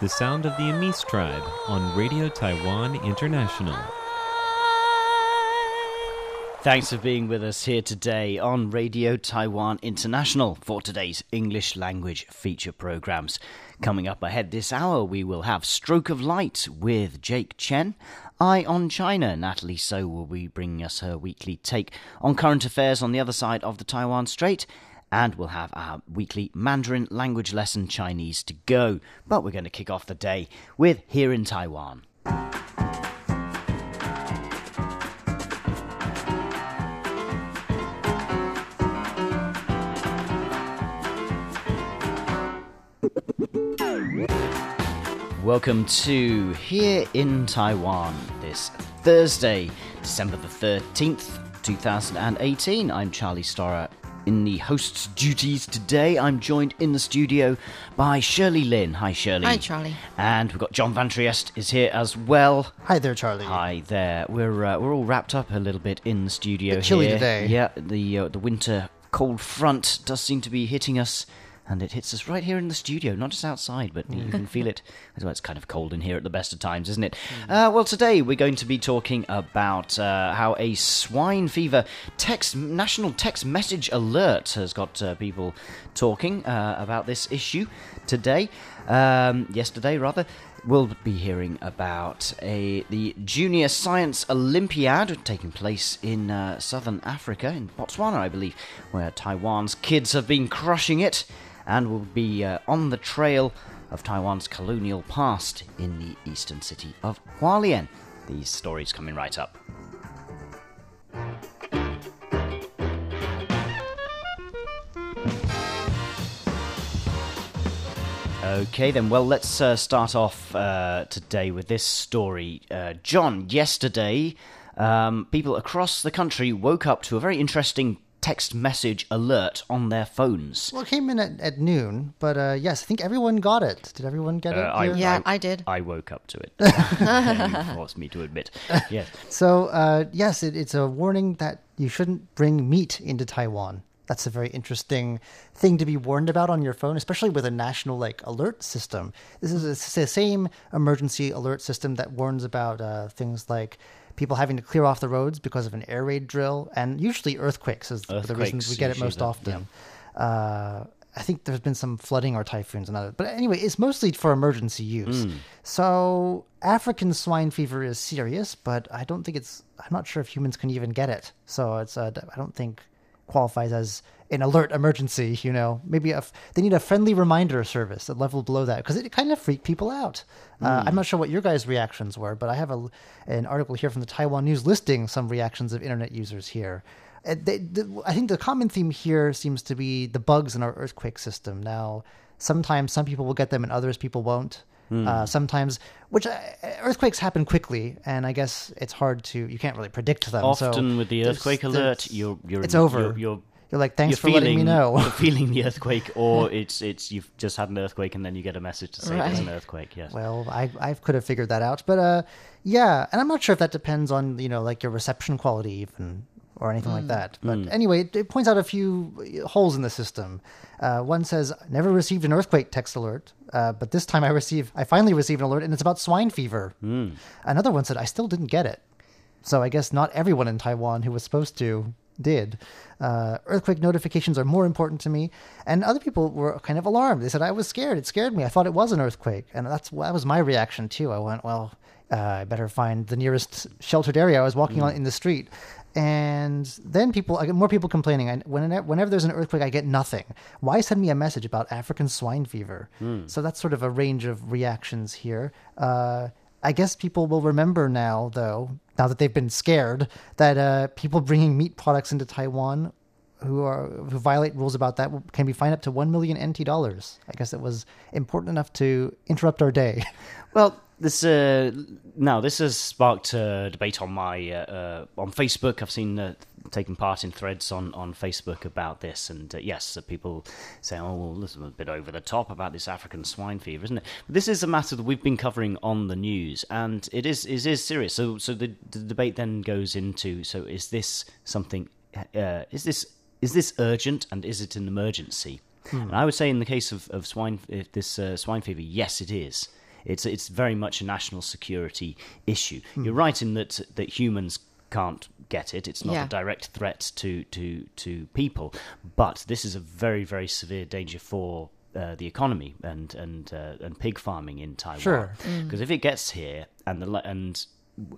The sound of the Amis tribe on Radio Taiwan International. Thanks for being with us here today on Radio Taiwan International for today's English language feature programs. Coming up ahead this hour, we will have Stroke of Light with Jake Chen. Eye on China, Natalie Tso will be bringing us her weekly take on current affairs on the other side of the Taiwan Strait. And we'll have our weekly Mandarin language lesson Chinese to go. But we're going to kick off the day with Here in Taiwan. Welcome to Here in Taiwan this Thursday, December the 13th, 2018. I'm Charlie Storrar in the host's duties today. I'm joined in the studio by Shirley Lynn. Hi, Shirley. Hi, Charlie. And we've got John Van Trigt is here as well. Hi there, Charlie. Hi there. We're uh, we're all wrapped up a little bit in the studio Bit chilly here. today. Yeah, the uh, the winter cold front does seem to be hitting us. And it hits us right here in the studio, not just outside, but you can feel it. as Well, it's kind of cold in here at the best of times, isn't it? Uh, well, today we're going to be talking about uh, how a swine fever text national text message alert has got uh, people talking uh, about this issue today. Um, yesterday, rather. We'll be hearing about a the Junior Science Olympiad taking place in uh, southern Africa, in Botswana, I believe, where Taiwan's kids have been crushing it, and we'll be uh, on the trail of Taiwan's colonial past in the eastern city of Hualien. These stories coming right up. Okay, then. Well, let's uh, start off uh, today with this story. Uh, John, yesterday, um, people across the country woke up to a very interesting text message alert on their phones. Well, it came in at, at noon, but uh, yes, I think everyone got it. Did everyone get Uh, it? I- Yeah, I did. I woke up to it. you forced me to admit. Yes. So, uh, yes, it, it's a warning that you shouldn't bring meat into Taiwan. That's a very interesting thing to be warned about on your phone, especially with a national like alert system. This is it's the same emergency alert system that warns about uh, things like people having to clear off the roads because of an air raid drill, and usually earthquakes is the reasons we get it most often. Uh, I think there's been some flooding or typhoons and other, but anyway, it's mostly for emergency use. So African swine fever is serious, but I don't think it's. I'm not sure if humans can even get it. So it's. Uh, I don't think qualifies as an alert emergency. You know, maybe a f they need a friendly reminder service, a level below that, because it kind of freaked people out. Uh, I'm not sure what your guys' reactions were, but I have a, an article here from the Taiwan News listing some reactions of internet users here. Uh, they, the, I think the common theme here seems to be the bugs in our earthquake system. Now, sometimes some people will get them and others people won't. Uh, sometimes, which uh, earthquakes happen quickly, and I guess it's hard to you can't really predict them. so Often with the earthquake there's- alert, you're, you're it's over. You're, you're, You're like, thanks for letting me know. You're feeling the earthquake, or it's it's you've just had an earthquake and then you get a message to say there's an earthquake. Yes. Well, I I could have figured that out, but uh, yeah, and I'm not sure if that depends on you know like your reception quality even or anything like that. But anyway, it, it points out a few holes in the system. Uh, one says never received an earthquake text alert, uh, but this time I receive I finally received an alert and it's about swine fever. Another one said I still didn't get it, so I guess not everyone in Taiwan who was supposed to did. Uh, earthquake notifications are more important to me, and other people were kind of alarmed. They said I was scared. It scared me. I thought it was an earthquake, and that's that was my reaction too. I went, well, uh, I better find the nearest sheltered area. I was walking on in the street, and then people, I get more people complaining. I, whenever, whenever there's an earthquake, I get nothing. Why send me a message about African swine fever? So that's sort of a range of reactions here. Uh, I guess people will remember now, though, now that they've been scared, that uh, people bringing meat products into Taiwan who are who violate rules about that can be fined up to one million NT dollars. I guess it was important enough to interrupt our day. Well, this uh, now this has sparked a debate on my uh, uh, on Facebook. I've seen uh, taken part in threads on, on Facebook about this, and uh, yes, uh, people say, "Oh, well, this is a bit over the top about this African swine fever, isn't it?" But this is a matter that we've been covering on the news, and it is it is serious. So so the, the debate then goes into: so is this something? Is this is this urgent, and is it an emergency? And I would say, in the case of, of swine, if this uh, swine fever, yes, it is. It's it's very much a national security issue. You're right in that that humans can't get it. It's not Yeah. a direct threat to to to people, but this is a very very severe danger for. Uh, the economy and and uh, and pig farming in Taiwan. Sure. Because if it gets here and the and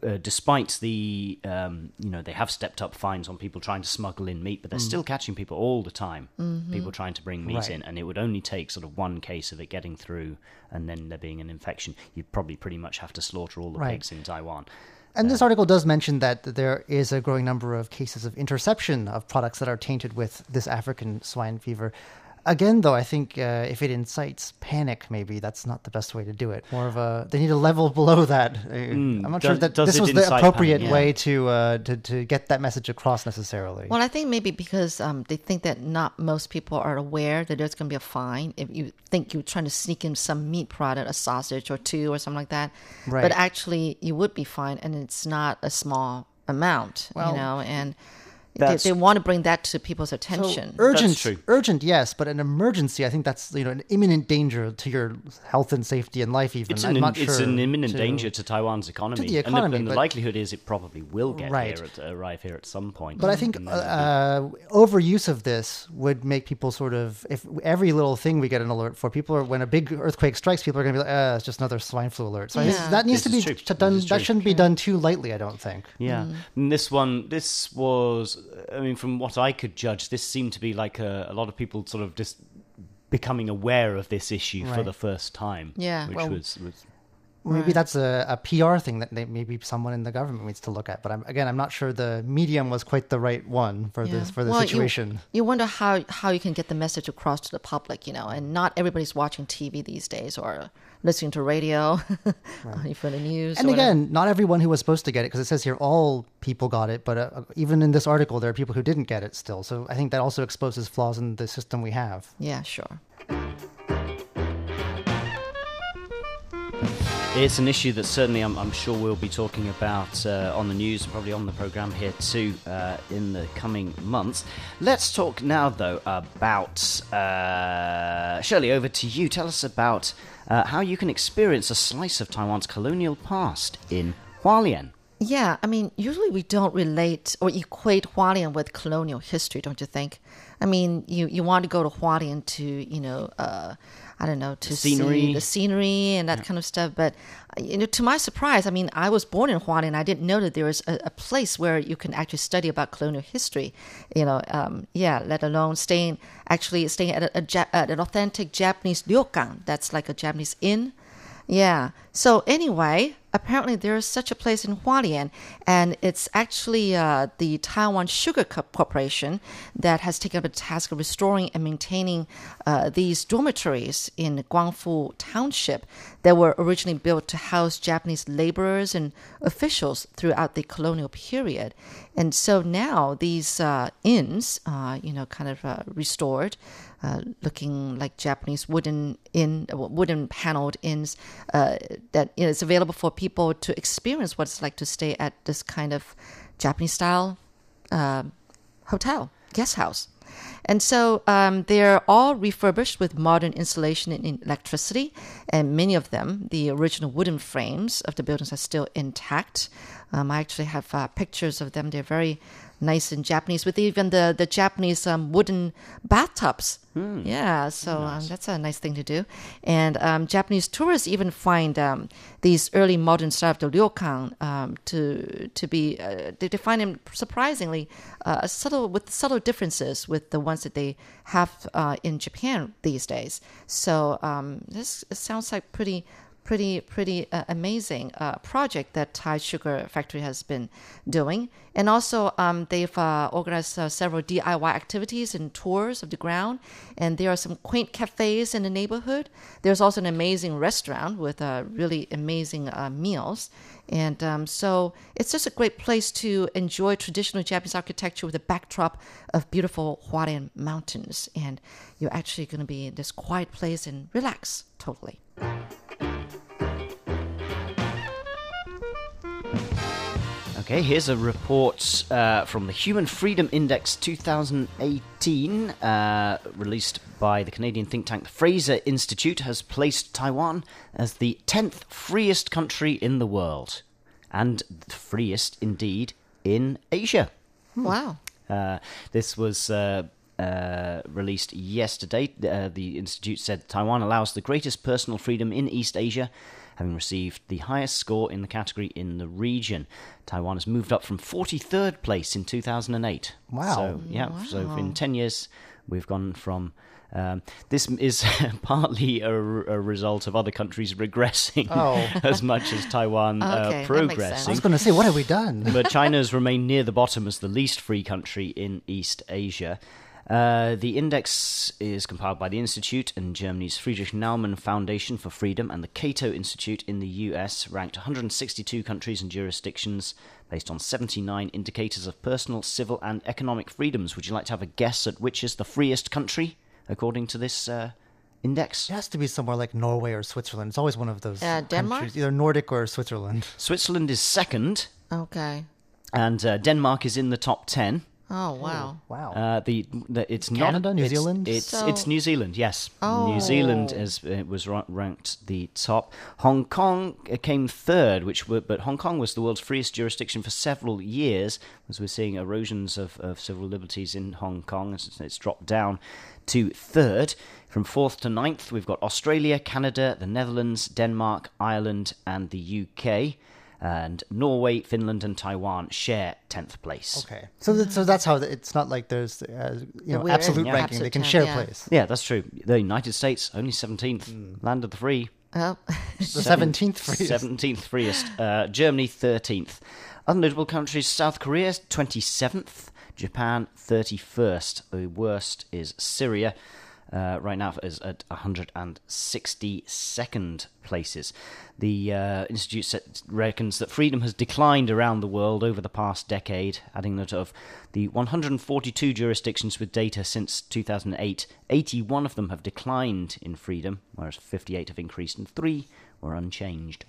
uh, despite the um, you know they have stepped up fines on people trying to smuggle in meat, but they're still catching people all the time. People trying to bring meat Right. in, and it would only take sort of one case of it getting through, and then there being an infection. You'd probably pretty much have to slaughter all the Right. pigs in Taiwan. And this article does mention that there is a growing number of cases of interception of products that are tainted with this African swine fever. Again, though, I think uh, if it incites panic, maybe that's not the best way to do it. More of a they need a level below that. Uh, I'm not sure that this was the appropriate panic? way to, uh, to to get that message across necessarily. Well, I think maybe because um, they think that not most people are aware that there's going to be a fine if you think you're trying to sneak in some meat product, a sausage or two or something like that. Right. But actually, you would be fined, and it's not a small amount, Well, you know, and they, that's- they want to bring that to people's So, attention. urgent, urgent, yes, but an emergency, I think that's you know an imminent danger to your health and safety and life. Even It's I'm an not it's sure an imminent to- danger to Taiwan's economy, the And the- economy, and the, but- likelihood is it probably will get Right. here, at, arrive here at some point. But I think uh, uh, overuse of this would make people sort of, if every little thing we get an alert for, people are, when a big earthquake strikes, people are going to be like, uh, it's just another swine flu alert. So I think Yeah. that needs This to be true. done, that shouldn't be done too lightly, I don't think. Yeah. And this one, this was, I mean, from what I could judge, this seemed to be like a, a lot of people sort of just becoming aware of this issue for the first time. Yeah. Which Well, was, was Maybe Right. that's a, a PR thing that they, maybe someone in the government needs to look at. But I'm, again, I'm not sure the medium was quite the right one for this for the Well, situation. You, wonder how how you can get the message across to the public, you know, and not everybody's watching TV these days or listening to radio for the news. And or whatever. again, not everyone who was supposed to get it, because it says here all people got it, but uh, even in this article, there are people who didn't get it still. So I think that also exposes flaws in the system we have. yeah, sure. It's an issue that certainly I'm, I'm sure we'll be talking about uh, on the news and probably on the programme here too uh, in the coming months. Let's talk now, though, about. Uh, Shirley, over to you. Tell us about uh, how you can experience a slice of Taiwan's colonial past in Hualien. Yeah, I mean, usually we don't relate or equate Hualien with colonial history, don't you think? I mean, you, you want to go to Hualien to, you know, uh, I don't know, to scenery. see the scenery and that kind of stuff. But, uh, you know, to my surprise, I mean, I was born in Hualien. I didn't know that there was a, a place where you can actually study about colonial history. You know, um, yeah, let alone staying, actually staying at, a, a, at an authentic Japanese ryokan. That's like a Japanese inn. Yeah. So anyway, apparently there is such a place in Hualien, and it's actually uh, the Taiwan Sugar Co- Corporation that has taken up the task of restoring and maintaining uh, these dormitories in Guangfu Township that were originally built to house Japanese laborers and officials throughout the colonial period. And so now these uh, inns, uh, you know, kind of uh, restored uh, looking like Japanese wooden in wooden paneled inns uh, that you know, it's available for people to experience what it's like to stay at this kind of Japanese style um hotel guest house. And so um, they're all refurbished with modern insulation and electricity, and many of them, the original wooden frames of the buildings are still intact. Um, I actually have uh, pictures of them. They're very nice and Japanese, with even the the Japanese um, wooden bathtubs. Yeah, so um, that's a nice thing to do. And um, Japanese tourists even find um, these early modern style of the ryokan um, to to be uh, they, they find them surprisingly uh, subtle with subtle differences with the ones that they have uh, in Japan these days. So um, this sounds like pretty pretty pretty uh, amazing uh, project that Thai Sugar Factory has been doing. And also, um, they've uh, organized uh, several DIY activities and tours of the ground. And there are some quaint cafes in the neighborhood. There's also an amazing restaurant with uh, really amazing uh, meals. And um, so it's just a great place to enjoy traditional Japanese architecture with a backdrop of beautiful Hualien mountains. And you're actually going to be in this quiet place and relax totally. Okay, here's a report uh, from the Human Freedom Index 2018, uh, released by the Canadian think tank the Fraser Institute, has placed Taiwan as the 10th freest country in the world, and the freest indeed in Asia. Wow. Uh, this was uh, uh, released yesterday. Uh, the institute said Taiwan allows the greatest personal freedom in East Asia, having received the highest score in the category in the region. Taiwan has moved up from 43rd place in 2008. Wow. So, yeah, so in 10 years, we've gone from. Um, this is partly a, a result of other countries regressing Oh. as much as Taiwan Okay, uh, progressing I was going to say, what have we done? but China has remained near the bottom as the least free country in East Asia. Uh, the index is compiled by the Institute and Germany's Friedrich Naumann Foundation for Freedom and the Cato Institute in the US ranked 162 countries and jurisdictions based on 79 indicators of personal, civil, and economic freedoms. Would you like to have a guess at which is the freest country according to this uh, index? It has to be somewhere like Norway or Switzerland. It's always one of those Uh, Denmark? countries, either Nordic or Switzerland. Switzerland is second, Okay. and uh, Denmark is in the top 10. Oh, wow. Wow. Uh, the, the it's Canada, not New it's- Zealand? It's So- it's New Zealand. Yes, Oh. New Zealand is uh, was ranked the top. Hong Kong uh, came third, which were, but Hong Kong was the world's freest jurisdiction for several years. As we're seeing erosions of, of civil liberties in Hong Kong, it's, it's dropped down to third. From fourth to ninth, we've got Australia, Canada, the Netherlands, Denmark, Ireland, and the UK. And Norway, Finland, and Taiwan share tenth place. okay. So, that, so that's how the, it's not like there's uh, you know weird- absolute yeah. ranking. Absolute they can ten, share yeah. place. Yeah, that's true. The United States only seventeenth, land of the free. Oh, The seventeenth freest. Seventeenth freest. Uh, Germany thirteenth. Other notable countries: South Korea twenty seventh, Japan thirty first. The worst is Syria. Uh, right now is at 162nd places. The uh, institute sa- reckons that freedom has declined around the world over the past decade, adding that of the 142 jurisdictions with data since 2008, 81 of them have declined in freedom, whereas 58 have increased and three were unchanged.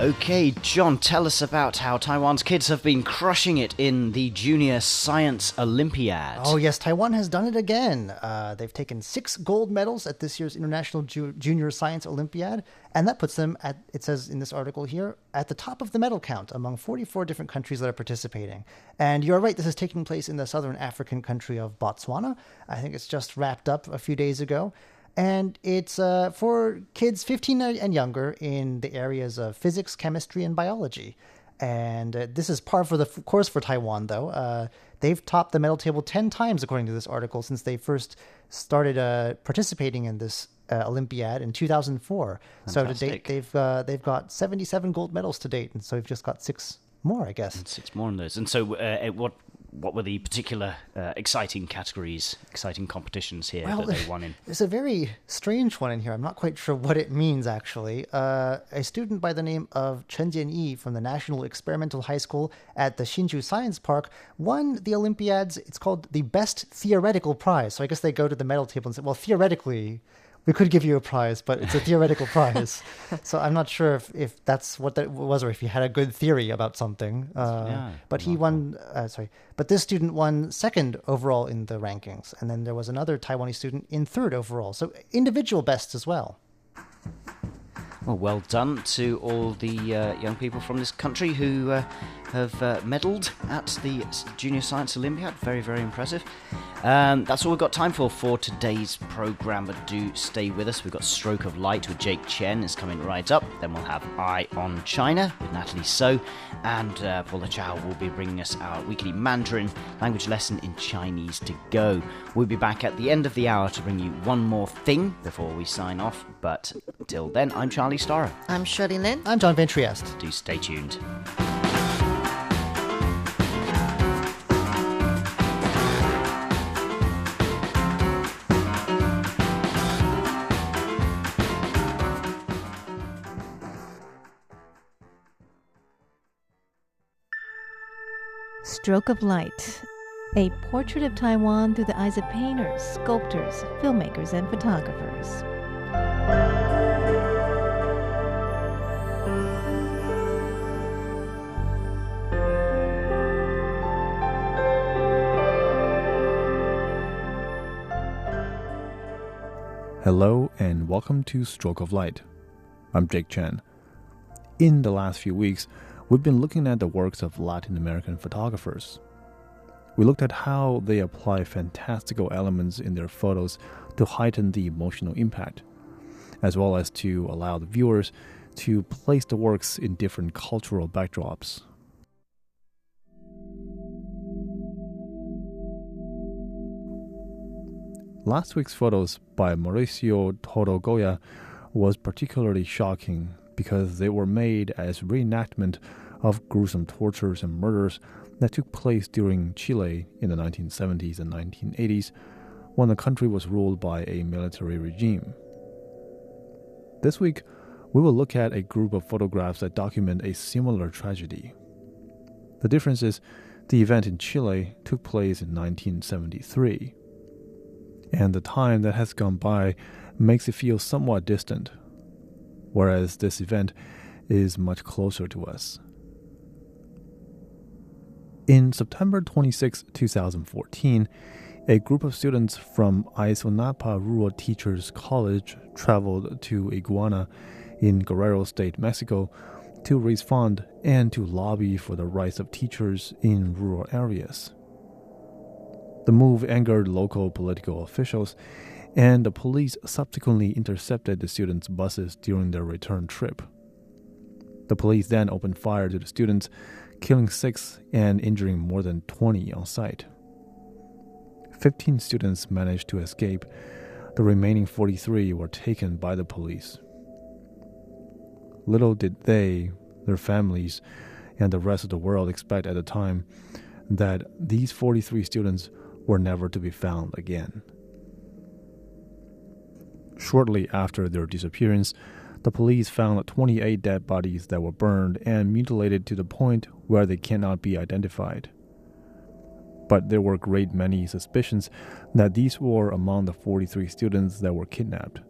Okay, John, tell us about how Taiwan's kids have been crushing it in the Junior Science Olympiad. Oh yes, Taiwan has done it again. Uh, they've taken six gold medals at this year's International Ju- Junior Science Olympiad, and that puts them at. It says in this article here at the top of the medal count among 44 different countries that are participating. And you're right, this is taking place in the southern African country of Botswana. I think it's just wrapped up a few days ago. And it's uh, for kids 15 and younger in the areas of physics, chemistry, and biology. And uh, this is par for the f- course for Taiwan, though. Uh, they've topped the medal table 10 times, according to this article, since they first started uh, participating in this uh, Olympiad in 2004. So to date, they've, uh, they've got 77 gold medals to date, and so we've just got six more, I guess. Six more on those. And so, uh, what what were the particular uh, exciting categories, exciting competitions here that they won in? There's a very strange one in here. I'm not quite sure what it means, actually. Uh, a student by the name of Chen Jianyi from the National Experimental High School at the Hsinchu Science Park won the Olympiads. It's called the Best Theoretical Prize. So I guess they go to the medal table and say, well, theoretically, we could give you a prize, but it's a theoretical prize. So I'm not sure if, if that's what that was or if he had a good theory about something. Uh, Yeah, but he won, uh, sorry, but this student won second overall in the rankings. And then there was another Taiwanese student in third overall. So individual bests as well. Well, well done to all the uh, young people from this country who uh, have uh, medalled at the Junior Science Olympiad. Very, very impressive. Um, that's all we've got time for for today's program, but do stay with us. We've got Stroke of Light with Jake Chen is coming right up. Then we'll have Eye on China with Natalie Tso, and uh, Paula Chow will be bringing us our weekly Mandarin language lesson in Chinese to go. We'll be back at the end of the hour to bring you one more thing before we sign off. But till then, I'm Charlie Storrar. I'm Shirley Lin. I'm John Van Trigt. Do stay tuned. Stroke of Light, a portrait of Taiwan through the eyes of painters, sculptors, filmmakers, and photographers. Hello and welcome to Stroke of Light. I'm Jake Chen. In the last few weeks, we've been looking at the works of Latin American photographers. We looked at how they apply fantastical elements in their photos to heighten the emotional impact, as well as to allow the viewers to place the works in different cultural backdrops. Last week's photos by Mauricio Toro Goya was particularly shocking because they were made as reenactment of gruesome tortures and murders that took place during Chile in the 1970s and 1980s when the country was ruled by a military regime. This week, we will look at a group of photographs that document a similar tragedy. The difference is the event in Chile took place in 1973 and the time that has gone by makes it feel somewhat distant, whereas this event is much closer to us. In September 26, 2014, a group of students from Ayotzinapa Rural Teachers College traveled to Iguala in Guerrero State, Mexico, to raise funds and to lobby for the rights of teachers in rural areas. The move angered local political officials, and the police subsequently intercepted the students' buses during their return trip. The police then opened fire to the students, killing six and injuring more than 20 on site. 15 students managed to escape. The remaining 43 were taken by the police. Little did they, their families, and the rest of the world expect at the time that these 43 students were never to be found again. Shortly after their disappearance, the police found 28 dead bodies that were burned and mutilated to the point where they cannot be identified. But there were great many suspicions that these were among the 43 students that were kidnapped.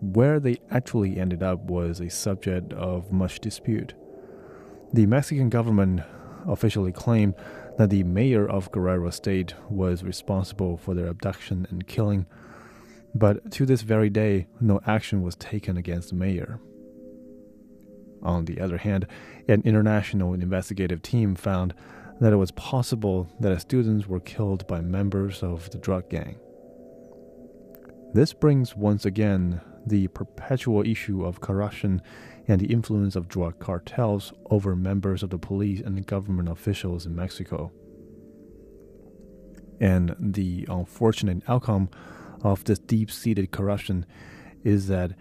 Where they actually ended up was a subject of much dispute. The Mexican government officially claimed that the mayor of Guerrero State was responsible for their abduction and killing, but to this very day, no action was taken against the mayor. On the other hand, an international investigative team found that it was possible that students were killed by members of the drug gang. This brings once again the perpetual issue of corruption and the influence of drug cartels over members of the police and government officials in Mexico. And the unfortunate outcome of this deep seated corruption is that,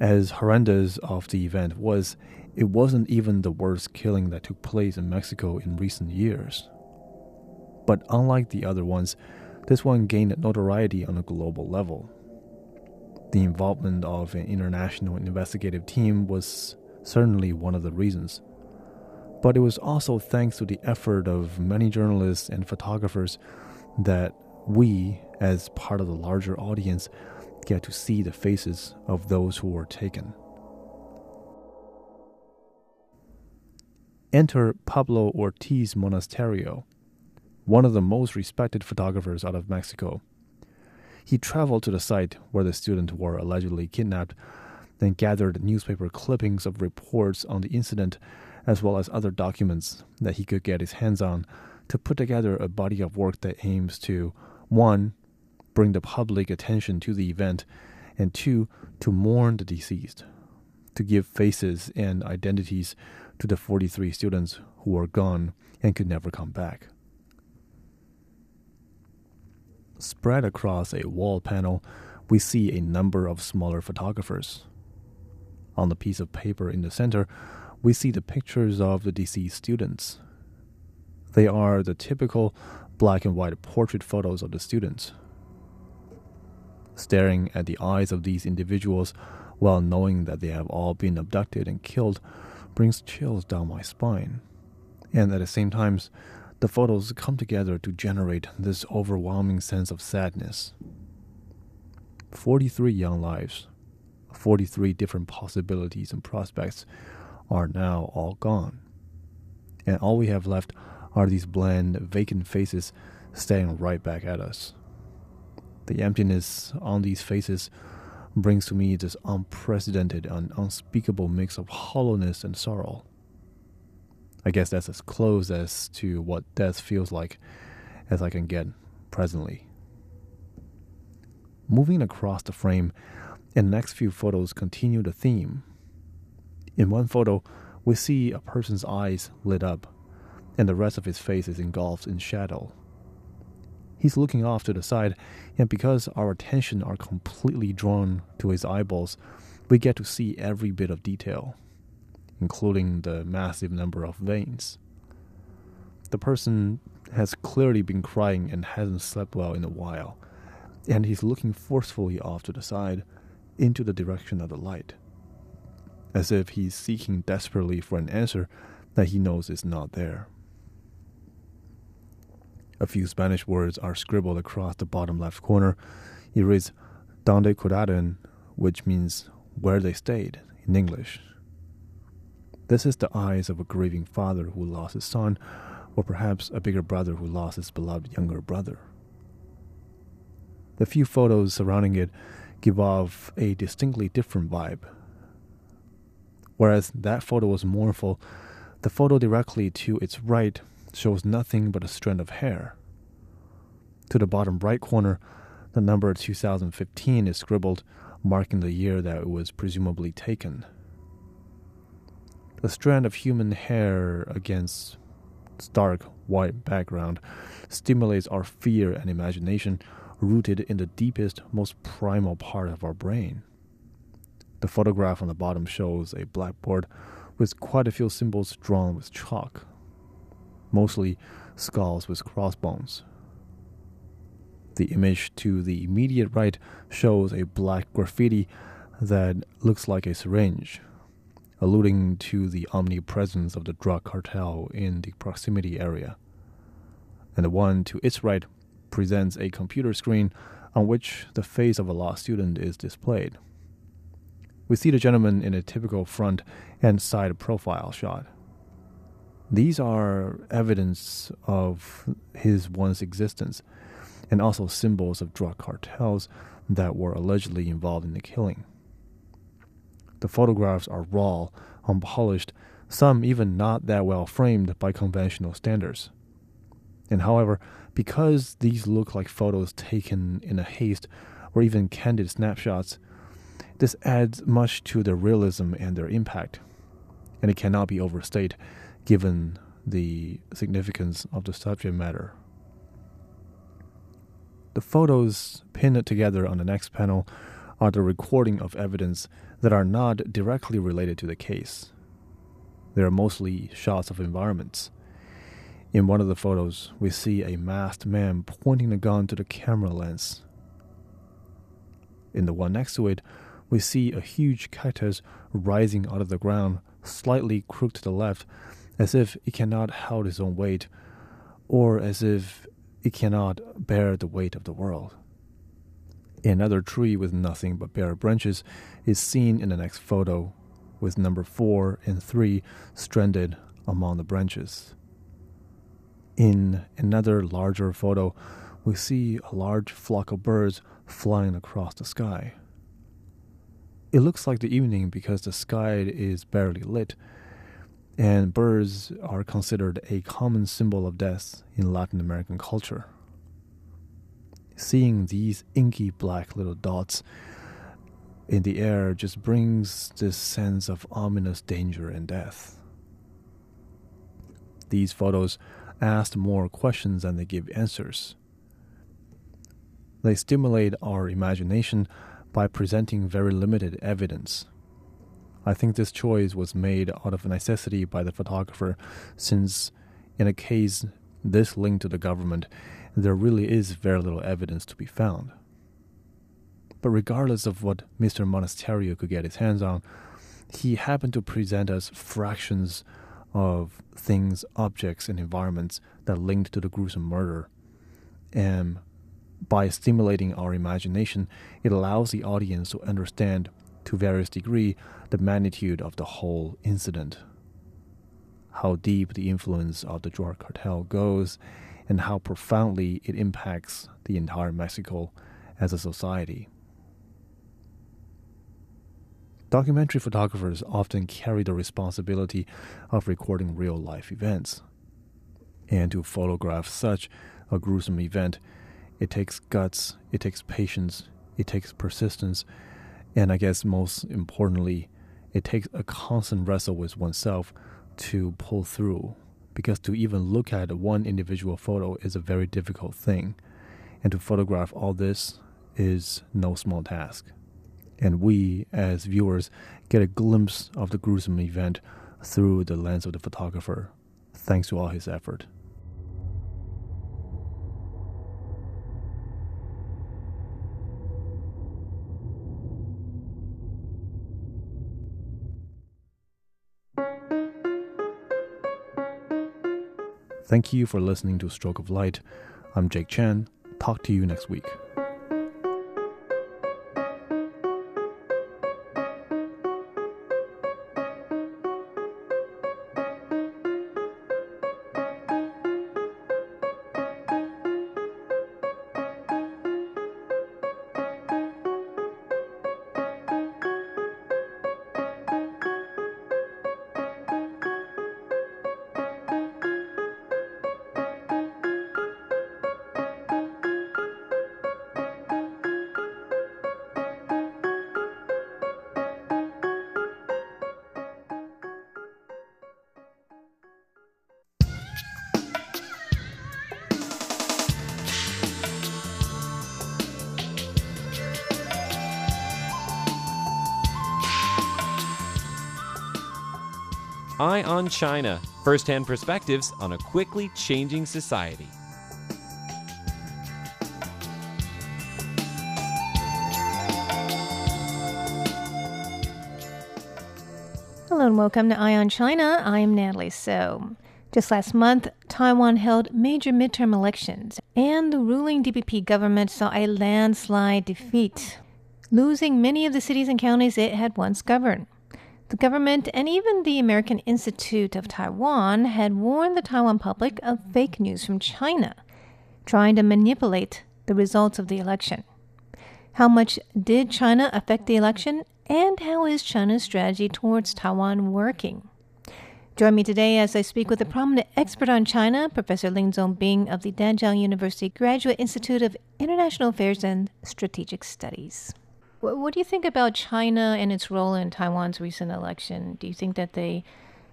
as horrendous of the event was, it wasn't even the worst killing that took place in Mexico in recent years. But unlike the other ones, this one gained notoriety on a global level. The involvement of an international investigative team was certainly one of the reasons. But it was also thanks to the effort of many journalists and photographers that we, as part of the larger audience, get to see the faces of those who were taken. Enter Pablo Ortiz Monasterio, one of the most respected photographers out of Mexico. He traveled to the site where the students were allegedly kidnapped then gathered newspaper clippings of reports on the incident, as well as other documents that he could get his hands on, to put together a body of work that aims to 1. bring the public attention to the event, and 2. to mourn the deceased, to give faces and identities to the 43 students who were gone and could never come back. Spread across a wall panel, we see a number of smaller photographers. On the piece of paper in the center, we see the pictures of the deceased students. They are the typical black and white portrait photos of the students. Staring at the eyes of these individuals while knowing that they have all been abducted and killed brings chills down my spine. And at the same time, the photos come together to generate this overwhelming sense of sadness. 43 young lives, 43 different possibilities and prospects are now all gone. And all we have left are these bland, vacant faces staring right back at us. The emptiness on these faces brings to me this unprecedented and unspeakable mix of hollowness and sorrow. I guess that's as close as to what death feels like as I can get presently. Moving across the frame, and the next few photos continue the theme. In one photo, we see a person's eyes lit up, and the rest of his face is engulfed in shadow. He's looking off to the side, and because our attention are completely drawn to his eyeballs, we get to see every bit of detail, including the massive number of veins. The person has clearly been crying and hasn't slept well in a while, and he's looking forcefully off to the side, into the direction of the light, as if he's seeking desperately for an answer that he knows is not there. A few Spanish words are scribbled across the bottom left corner. It reads Donde quedaron, which means where they stayed in English. This is the eyes of a grieving father who lost his son, or perhaps a bigger brother who lost his beloved younger brother. The few photos surrounding it give off a distinctly different vibe. Whereas that photo was mournful, the photo directly to its right shows nothing but a strand of hair. To the bottom right corner, the number 2015 is scribbled, marking the year that it was presumably taken. The strand of human hair against stark white background stimulates our fear and imagination rooted in the deepest, most primal part of our brain. The photograph on the bottom shows a blackboard with quite a few symbols drawn with chalk mostly skulls with crossbones. The image to the immediate right shows a black graffiti that looks like a syringe, alluding to the omnipresence of the drug cartel in the proximity area. And the one to its right presents a computer screen on which the face of a law student is displayed. We see the gentleman in a typical front and side profile shot. These are evidence of his once existence and also symbols of drug cartels that were allegedly involved in the killing. The photographs are raw, unpolished, some even not that well framed by conventional standards. And however, because these look like photos taken in a haste or even candid snapshots, this adds much to their realism and their impact. And it cannot be overstated given the significance of the subject matter. The photos pinned together on the next panel are the recording of evidence that are not directly related to the case. They are mostly shots of environments. In one of the photos, we see a masked man pointing a gun to the camera lens. In the one next to it, we see a huge cactus rising out of the ground, slightly crooked to the left, as if it cannot hold its own weight, or as if it cannot bear the weight of the world. Another tree with nothing but bare branches is seen in the next photo, with number 4 and 3 stranded among the branches. In another larger photo, we see a large flock of birds flying across the sky. It looks like the evening because the sky is barely lit, and birds are considered a common symbol of death in Latin American culture. Seeing these inky black little dots in the air just brings this sense of ominous danger and death. These photos ask more questions than they give answers. They stimulate our imagination by presenting very limited evidence. I think this choice was made out of necessity by the photographer, since in a case this linked to the government, there really is very little evidence to be found. But regardless of what Mr. Monasterio could get his hands on, he happened to present us fractions of things, objects, and environments that linked to the gruesome murder. And by stimulating our imagination, it allows the audience to understand to various degree the magnitude of the whole incident, how deep the influence of the drug cartel goes, and how profoundly it impacts the entire Mexico as a society. Documentary photographers often carry the responsibility of recording real life events. And to photograph such a gruesome event, it takes guts, it takes patience, it takes persistence, and I guess most importantly, it takes a constant wrestle with oneself to pull through. Because to even look at one individual photo is a very difficult thing, and to photograph all this is no small task and we, as viewers, get a glimpse of the gruesome event through the lens of the photographer, thanks to all his effort. Thank you for listening to Stroke of Light. I'm Jake Chen. Talk to you next week. Eye on China first hand perspectives on a quickly changing society. Hello and welcome to Eye on China. I'm Natalie Tso. Just last month, Taiwan held major midterm elections, and the ruling DPP government saw a landslide defeat, losing many of the cities and counties it had once governed. The government and even the American Institute of Taiwan had warned the Taiwan public of fake news from China, trying to manipulate the results of the election. How much did China affect the election, and how is China's strategy towards Taiwan working? Join me today as I speak with a prominent expert on China, Professor Lin Chong-pin of the Danjiang University Graduate Institute of International Affairs and Strategic Studies. What, do you think about China and its role in Taiwan's recent election? Do you think that they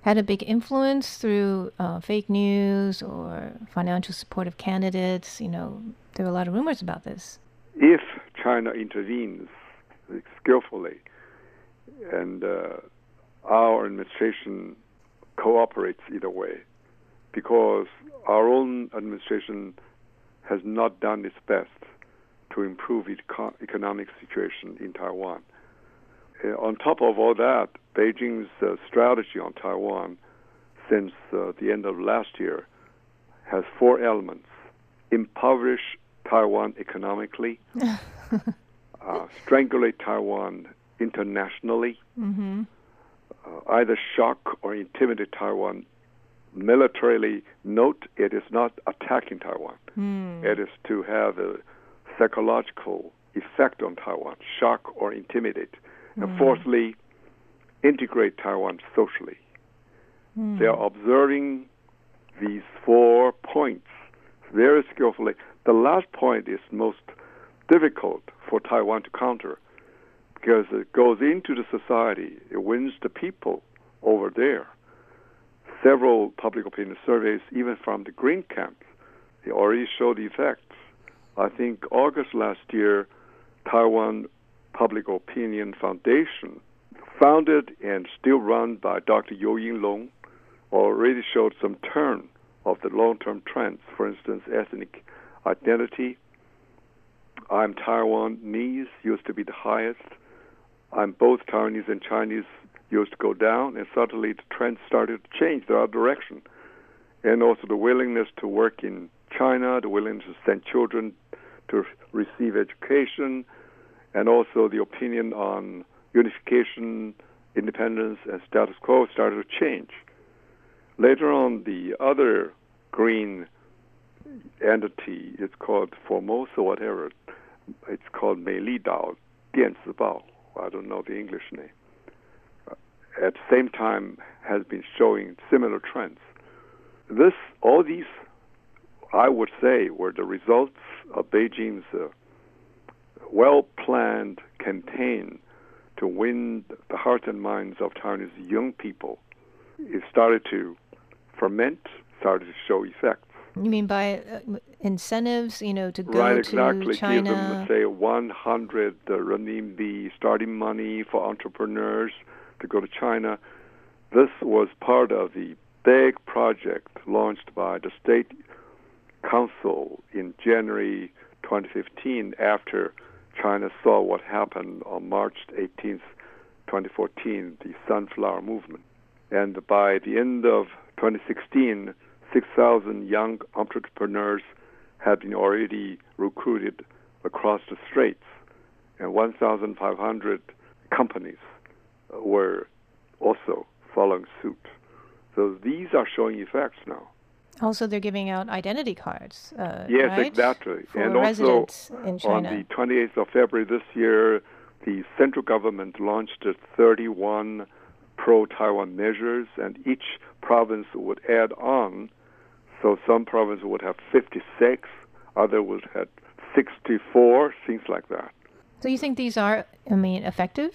had a big influence through uh, fake news or financial support of candidates? You know, there are a lot of rumors about this. If China intervenes skillfully and uh, our administration cooperates either way, because our own administration has not done its best to improve eco- economic situation in Taiwan. Uh, on top of all that, Beijing's uh, strategy on Taiwan since uh, the end of last year has four elements: impoverish Taiwan economically, uh, strangulate Taiwan internationally, Mm-hmm. uh, either shock or intimidate Taiwan militarily. Note it is not attacking Taiwan. Hmm. It is to have a psychological effect on Taiwan, shock or intimidate. And hmm. fourthly, integrate Taiwan socially. Hmm. They are observing these four points very skillfully. The last point is most difficult for Taiwan to counter because it goes into the society, it wins the people over there. Several public opinion surveys, even from the Green camp, they already show the effects. I think August last year, Taiwan Public Opinion Foundation, founded and still run by Dr. You Ying-lung, already showed some turn of the long-term trends. For instance, ethnic identity. I'm Taiwanese used to be the highest. I'm both Taiwanese and Chinese used to go down, and suddenly the trend started to change the other direction. And also the willingness to work in China, the willingness to send children to receive education, and also the opinion on unification, independence, and status quo started to change. Later on, the other green entity it's called Formosa, whatever. It's called Meili Dao, Dianzibao. I don't know the English name. Uh, at the same time, has been showing similar trends. This, all these, I would say, were the results of Beijing's uh, well-planned campaign to win the hearts and minds of Taiwanese young people. It started to ferment, started to show effects. You mean by uh, incentives, you know, to go right, to China? Right, exactly. China? Give them, say, 100 uh, renminbi starting money for entrepreneurs to go to China. This was part of the big project launched by the State Council in January 2015 after China saw what happened on March 18th, 2014, the Sunflower Movement. And by the end of 2016, 6,000 young entrepreneurs had been already recruited across the straits, and 1,500 companies were also following suit. So these are showing effects now. Also, they're giving out identity cards. Uh, Yes, right? exactly. For and also, on the 28th of February this year, the central government launched 31 pro Taiwan measures, and each province would add on. So some provinces would have 56, other would have 64, things like that. So you think these are, I mean, effective?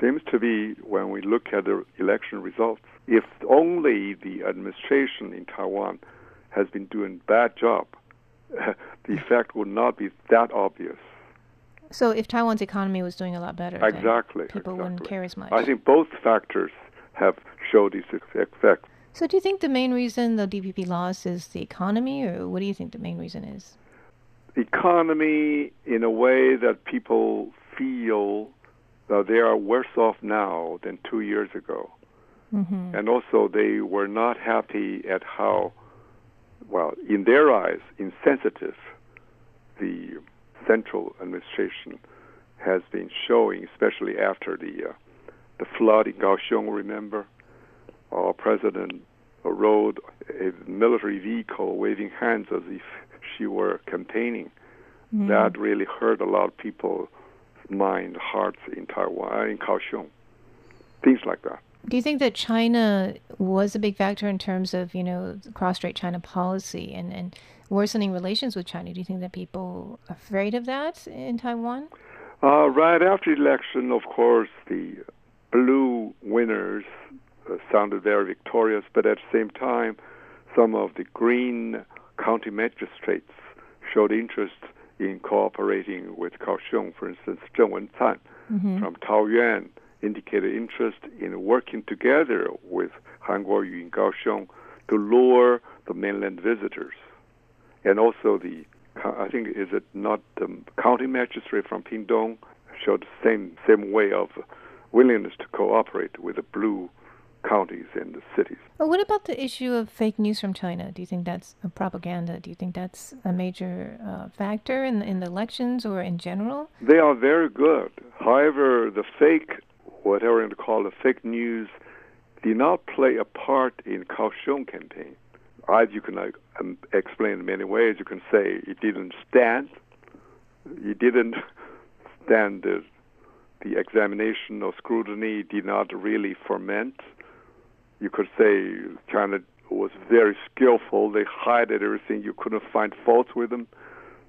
Seems to be when we look at the election results. If only the administration in Taiwan has been doing bad job, the effect would not be that obvious. So if Taiwan's economy was doing a lot better, Exactly. people wouldn't care as much. I think both factors have showed these effects. So do you think the main reason the DPP lost is the economy, or what do you think the main reason is? Economy, in a way that people feel that they are worse off now than two years ago. Hmm And also, they were not happy at how, well, in their eyes, insensitive the central administration has been showing, especially after the uh, the flood in Kaohsiung. Remember, our president rode a military vehicle, waving hands as if she were campaigning. That really hurt a lot of people's mind, hearts in Taiwan, in Kaohsiung. Things like that. Do you think that China was a big factor in terms of, you know, cross-strait China policy and, and worsening relations with China? Do you think that people are afraid of that in Taiwan? Uh, right after the election, of course, the blue winners uh, sounded very victorious, but at the same time, some of the green county magistrates showed interest in cooperating with Kaohsiung. For instance, Zheng Wencan from Taoyuan indicated interest in working together with Han Kuo-yu in Kaohsiung to lure the mainland visitors. And also the, I think, is it not the county magistrate from Pingdong showed the same, same way of willingness to cooperate with the blue counties and the cities. But what about the issue of fake news from China? Do you think that's a propaganda? Do you think that's a major uh, factor in, in the elections or in general? They are very good. However, the fake, whatever you call it, fake news, did not play a part in Kaohsiung campaign. As you can like, um, explain in many ways, you can say it didn't stand. It didn't stand the the examination or scrutiny did not really ferment. You could say China was very skillful. They hid everything. You couldn't find faults with them.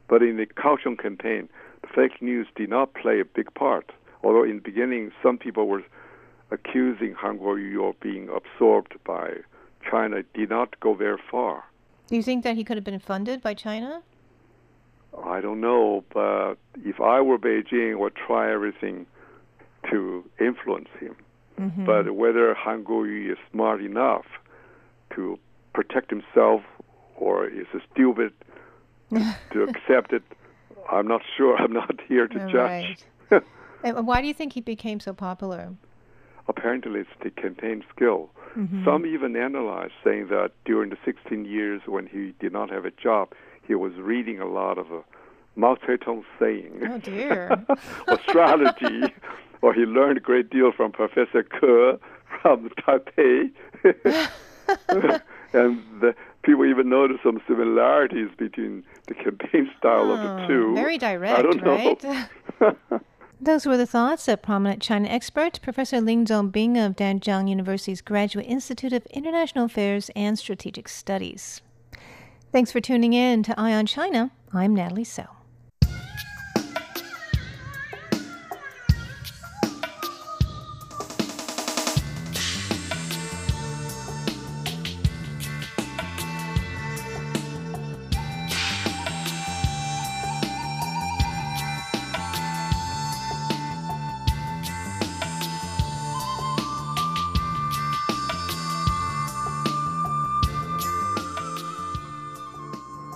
But in the Kaohsiung campaign, the fake news did not play a big part. Although in the beginning, some people were accusing Han Kuo-yu of being absorbed by China, it did not go very far. Do you think that he could have been funded by China? I don't know, but if I were Beijing, I would try everything to influence him. Mm-hmm. But whether Han Kuo-yu is smart enough to protect himself or is stupid to accept it, I'm not sure. I'm not here to judge. Right. and why do you think he became so popular? Apparently, it's the campaign skill. Mm-hmm. Some even analyze saying that during the 16 years when he did not have a job, he was reading a lot of uh, Mao Zedong saying Oh dear. or strategy, or he learned a great deal from Professor Ke from Taipei. and the, people even noticed some similarities between the campaign style of the two. Very direct, I don't know. right? Those were the thoughts of prominent China expert Professor Lin Chong-pin of Danjiang University's Graduate Institute of International Affairs and Strategic Studies. Thanks for tuning in to Eye on China. I'm Natalie Tso.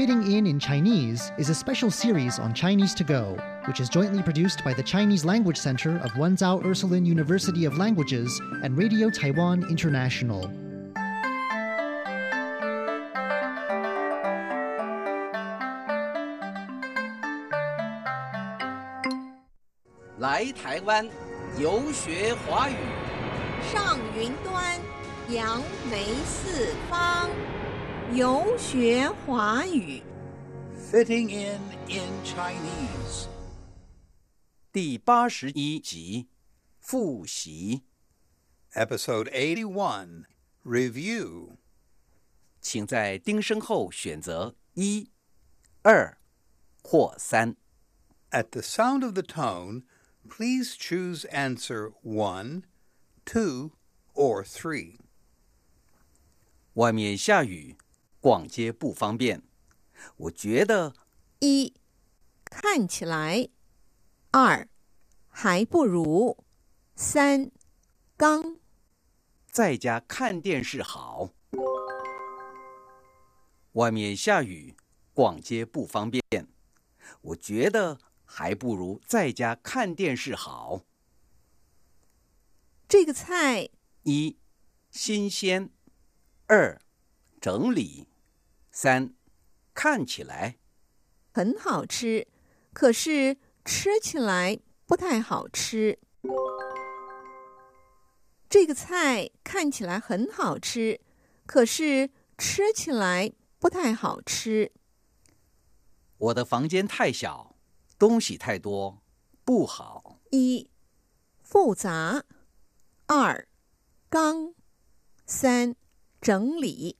Fitting In in Chinese is a special series on Chinese to Go, which is jointly produced by the Chinese Language Center of Wenzao Ursuline University of Languages and Radio Taiwan International. 游学华语。Fitting in in Chinese，第八十一集复习 Episode Eighty One Review 请在叮声后选择一、二或三。At the sound of the tone, please choose answer one, two, or three. 外面下雨，逛街不方便。我觉得一，看起来；二，还不如；三，刚。在家看电视好。外面下雨，逛街不方便。我觉得还不如在家看电视好。这个菜一，新鲜；二，整理；三，看起来。很好吃，可是吃起来不太好吃。这个菜看起来很好吃，可是吃起来不太好吃。我的房间太小，东西太多，不好。一，复杂；二，刚；三，整理。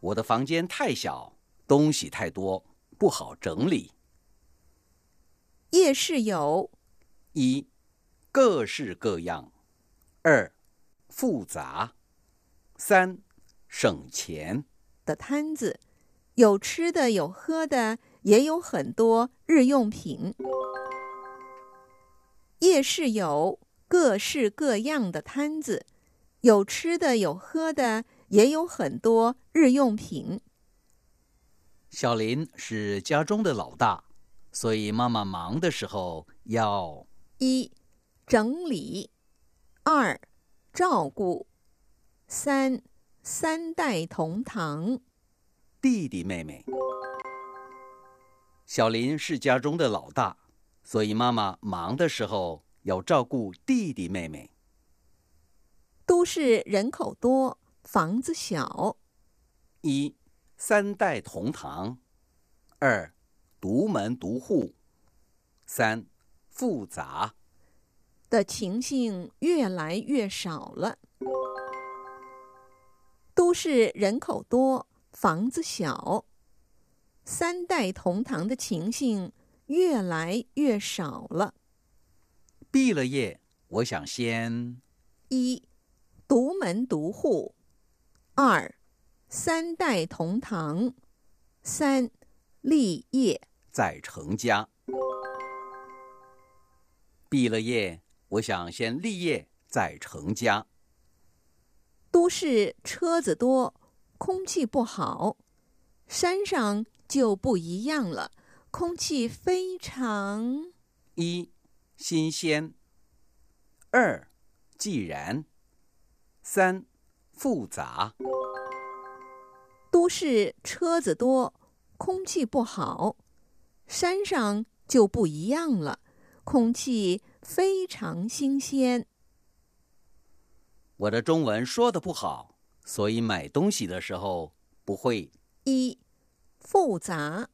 我的房间太小，东西太多，不好整理。夜市有，一、各式各样；二、复杂；三、省钱。的摊子，有吃的，有喝的，也有很多日用品。夜市有各式各样的摊子，有吃的，有喝的，也有很多日用品。小林是家中的老大，所以妈妈忙的时候要一整理，二照顾，三三代同堂。弟弟妹妹。小林是家中的老大，所以妈妈忙的时候要照顾弟弟妹妹。都市人口多，房子小。一三代同堂，二独门独户，三复杂。的情形越来越少了。都市人口多，房子小，三代同堂的情形越来越少了。毕了业，我想先一独门独户，二三代同堂，三立业。再成家。毕了业，我想先立业再成家。都市车子多，空气不好，山上就不一样了，空气非常一新鲜，二既然，三复杂。都市车子多，空气不好，山上就不一样了，空气非常新鲜。我的中文说的不好，所以买东西的时候不会一复杂，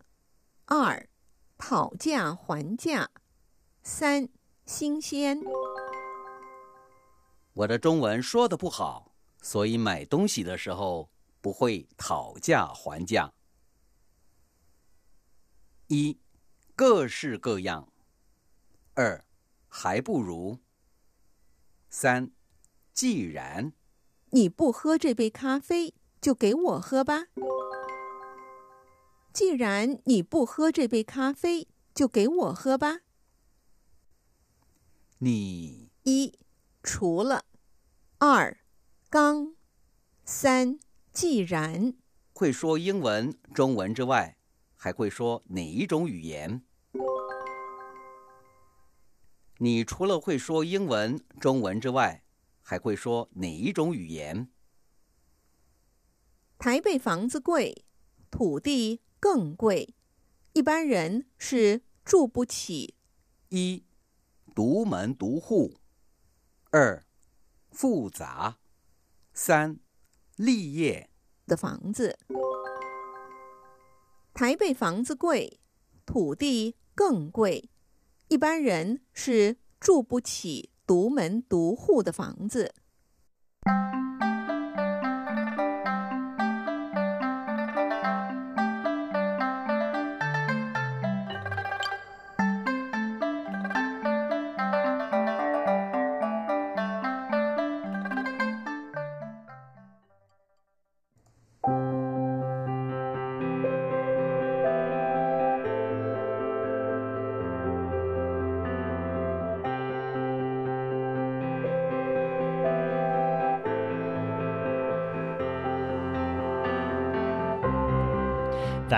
二讨价还价，三新鲜。我的中文说的不好，所以买东西的时候不会讨价还价。一各式各样，二还不如，三既然你不喝这杯咖啡，就给我喝吧。既然你不喝这杯咖啡，就给我喝吧。你一除了，二刚，三既然会说英文、中文之外，还会说哪一种语言？你除了会说英文、中文之外，还会说哪一种语言？台北房子贵，土地更贵，一般人是住不起。一独门独户，二复杂，三立业的房子。台北房子贵，土地更贵，一般人是住不起独门独户的房子。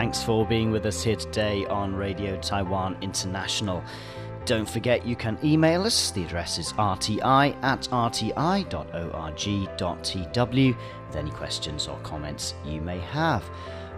Thanks for being with us here today on Radio Taiwan International. Don't forget you can email us. The address is rti at rti.org.tw with any questions or comments you may have.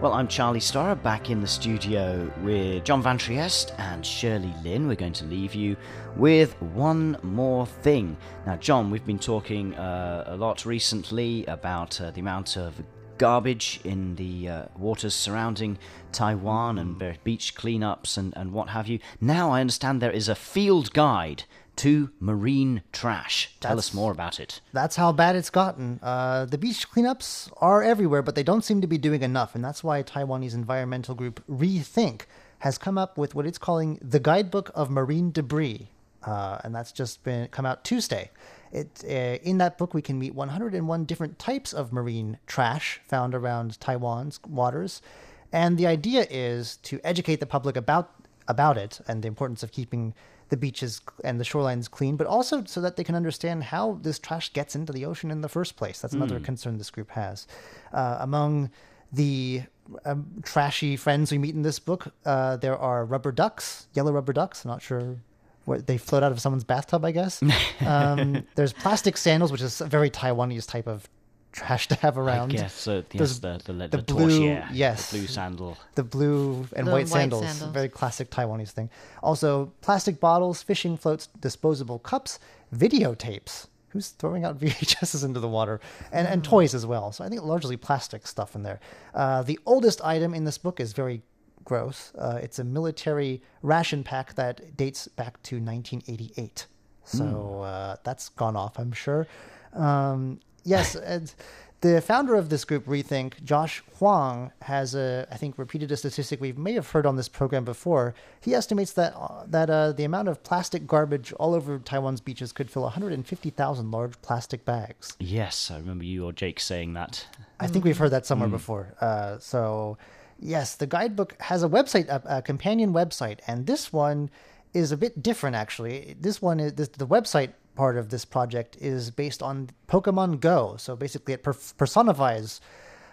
Well, I'm Charlie Storrar back in the studio with John Van Trigt and Shirley Lin. We're going to leave you with one more thing. Now, John, we've been talking uh, a lot recently about uh, the amount of garbage in the uh, waters surrounding Taiwan and beach cleanups and, and what have you. Now I understand there is a field guide to marine trash. Tell That's- us more about it. That's how bad it's gotten. Uh, the beach cleanups are everywhere, but they don't seem to be doing enough, and that's why Taiwanese environmental group Rethink has come up with what it's calling the Guidebook of Marine Debris. uh, and that's just been come out Tuesday. It uh, in that book we can meet 101 different types of marine trash found around Taiwan's waters, and the idea is to educate the public about about it and the importance of keeping the beaches and the shorelines clean, but also so that they can understand how this trash gets into the ocean in the first place. That's another Mm. concern this group has. Uh, among the um, trashy friends we meet in this book, uh, there are rubber ducks, yellow rubber ducks. I'm not sure where they float out of someone's bathtub, I guess. um, there's plastic sandals, which is a very Taiwanese type of trash to have around. I guess so. Yes, the the, the, the the blue, torchia, yes, the blue sandal. the blue and The white, white sandals, sandals. very classic Taiwanese thing. Also, plastic bottles, fishing floats, disposable cups, videotapes. Who's throwing out VHSs into the water? And, and Hmm. toys as well. So I think largely plastic stuff in there. Uh, the oldest item in this book is very gross. Uh, it's a military ration pack that dates back to 1988. So Hmm. uh, that's gone off, I'm sure. Um, yes, and the founder of this group, Rethink, Josh Huang, has a, I think, repeated a statistic we may have heard on this program before. He estimates that uh, that uh, the amount of plastic garbage all over Taiwan's beaches could fill 150,000 large plastic bags. Yes, I remember you or Jake saying that. I think we've heard that somewhere Mm. before. Uh, so, yes, the guidebook has a website, a, a companion website, and this one is a bit different. Actually, this one is the website part of this project is based on Pokemon Go. So basically, it per- personifies.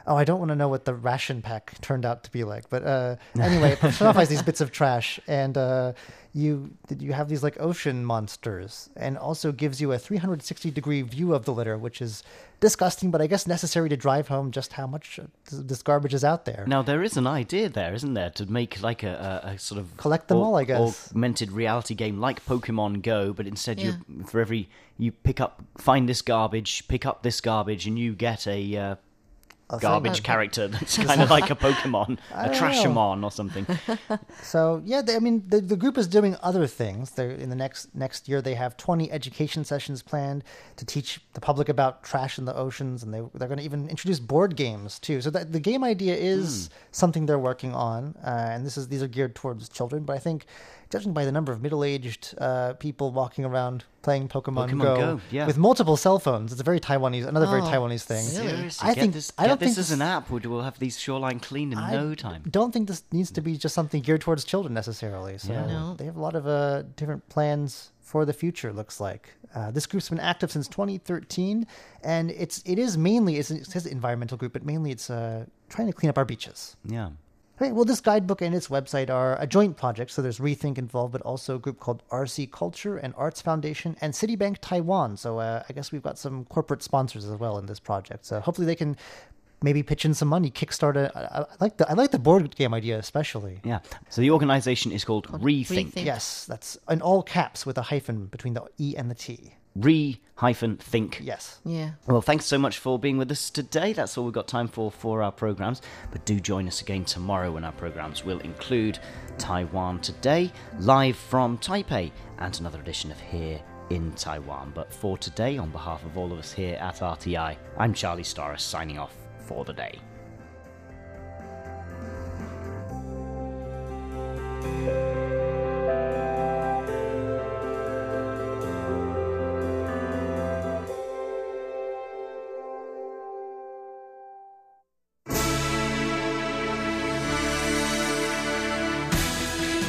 Oh, I don't want to know what the ration pack turned out to be like, but uh, anyway, it personifies these bits of trash, and uh, you you have these like ocean monsters, and also gives you a 360 degree view of the litter, which is disgusting, but I guess necessary to drive home just how much uh, this garbage is out there. Now there is an idea there, isn't there, to make like a, a, a sort of Collect them all, I guess. augmented reality game like Pokemon Go, but instead you for every you pick up find this garbage, pick up this garbage, and you get a. Uh, A Garbage character that's kind of like a Pokemon, a Trashamon or something. So yeah, they, I mean the, the group is doing other things. They're in the next next year they have 20 education sessions planned to teach the public about trash in the oceans, and they they're going to even introduce board games too. So that the game idea is something they're working on, uh, and this is these are geared towards children. But I think, judging by the number of middle aged uh, people walking around playing Pokemon, Pokemon Go, Go, yeah. with multiple cell phones, it's a very Taiwanese, another very Oh, Taiwanese thing. Seriously, I get think this, I don't get this think as an app. We'll, we'll have these shoreline cleaned in I no time. Don't think this needs to be just something geared towards children necessarily. So Yeah. No. they have a lot of uh, different plans for the future. Looks like uh, this group's been active since 2013, and it's it is mainly it's, it says environmental group, but mainly it's uh, trying to clean up our beaches. Yeah. Right. Well, this guidebook and its website are a joint project, so there's Rethink involved, but also a group called RC Culture and Arts Foundation and Citibank Taiwan. So uh, I guess we've got some corporate sponsors as well in this project. So hopefully they can maybe pitch in some money, kickstart a. I, I like the I like the board game idea especially. Yeah. So the organization is called Rethink. Yes, that's in all caps with a hyphen between the E and the T. Re hyphen think. Yes. Yeah. Well, thanks so much for being with us today. That's all we've got time for for our programs. But do join us again tomorrow when our programs will include Taiwan Today, live from Taipei, and another edition of Here in Taiwan. But for today, on behalf of all of us here at RTI, I'm Charlie Storrar signing off for the day.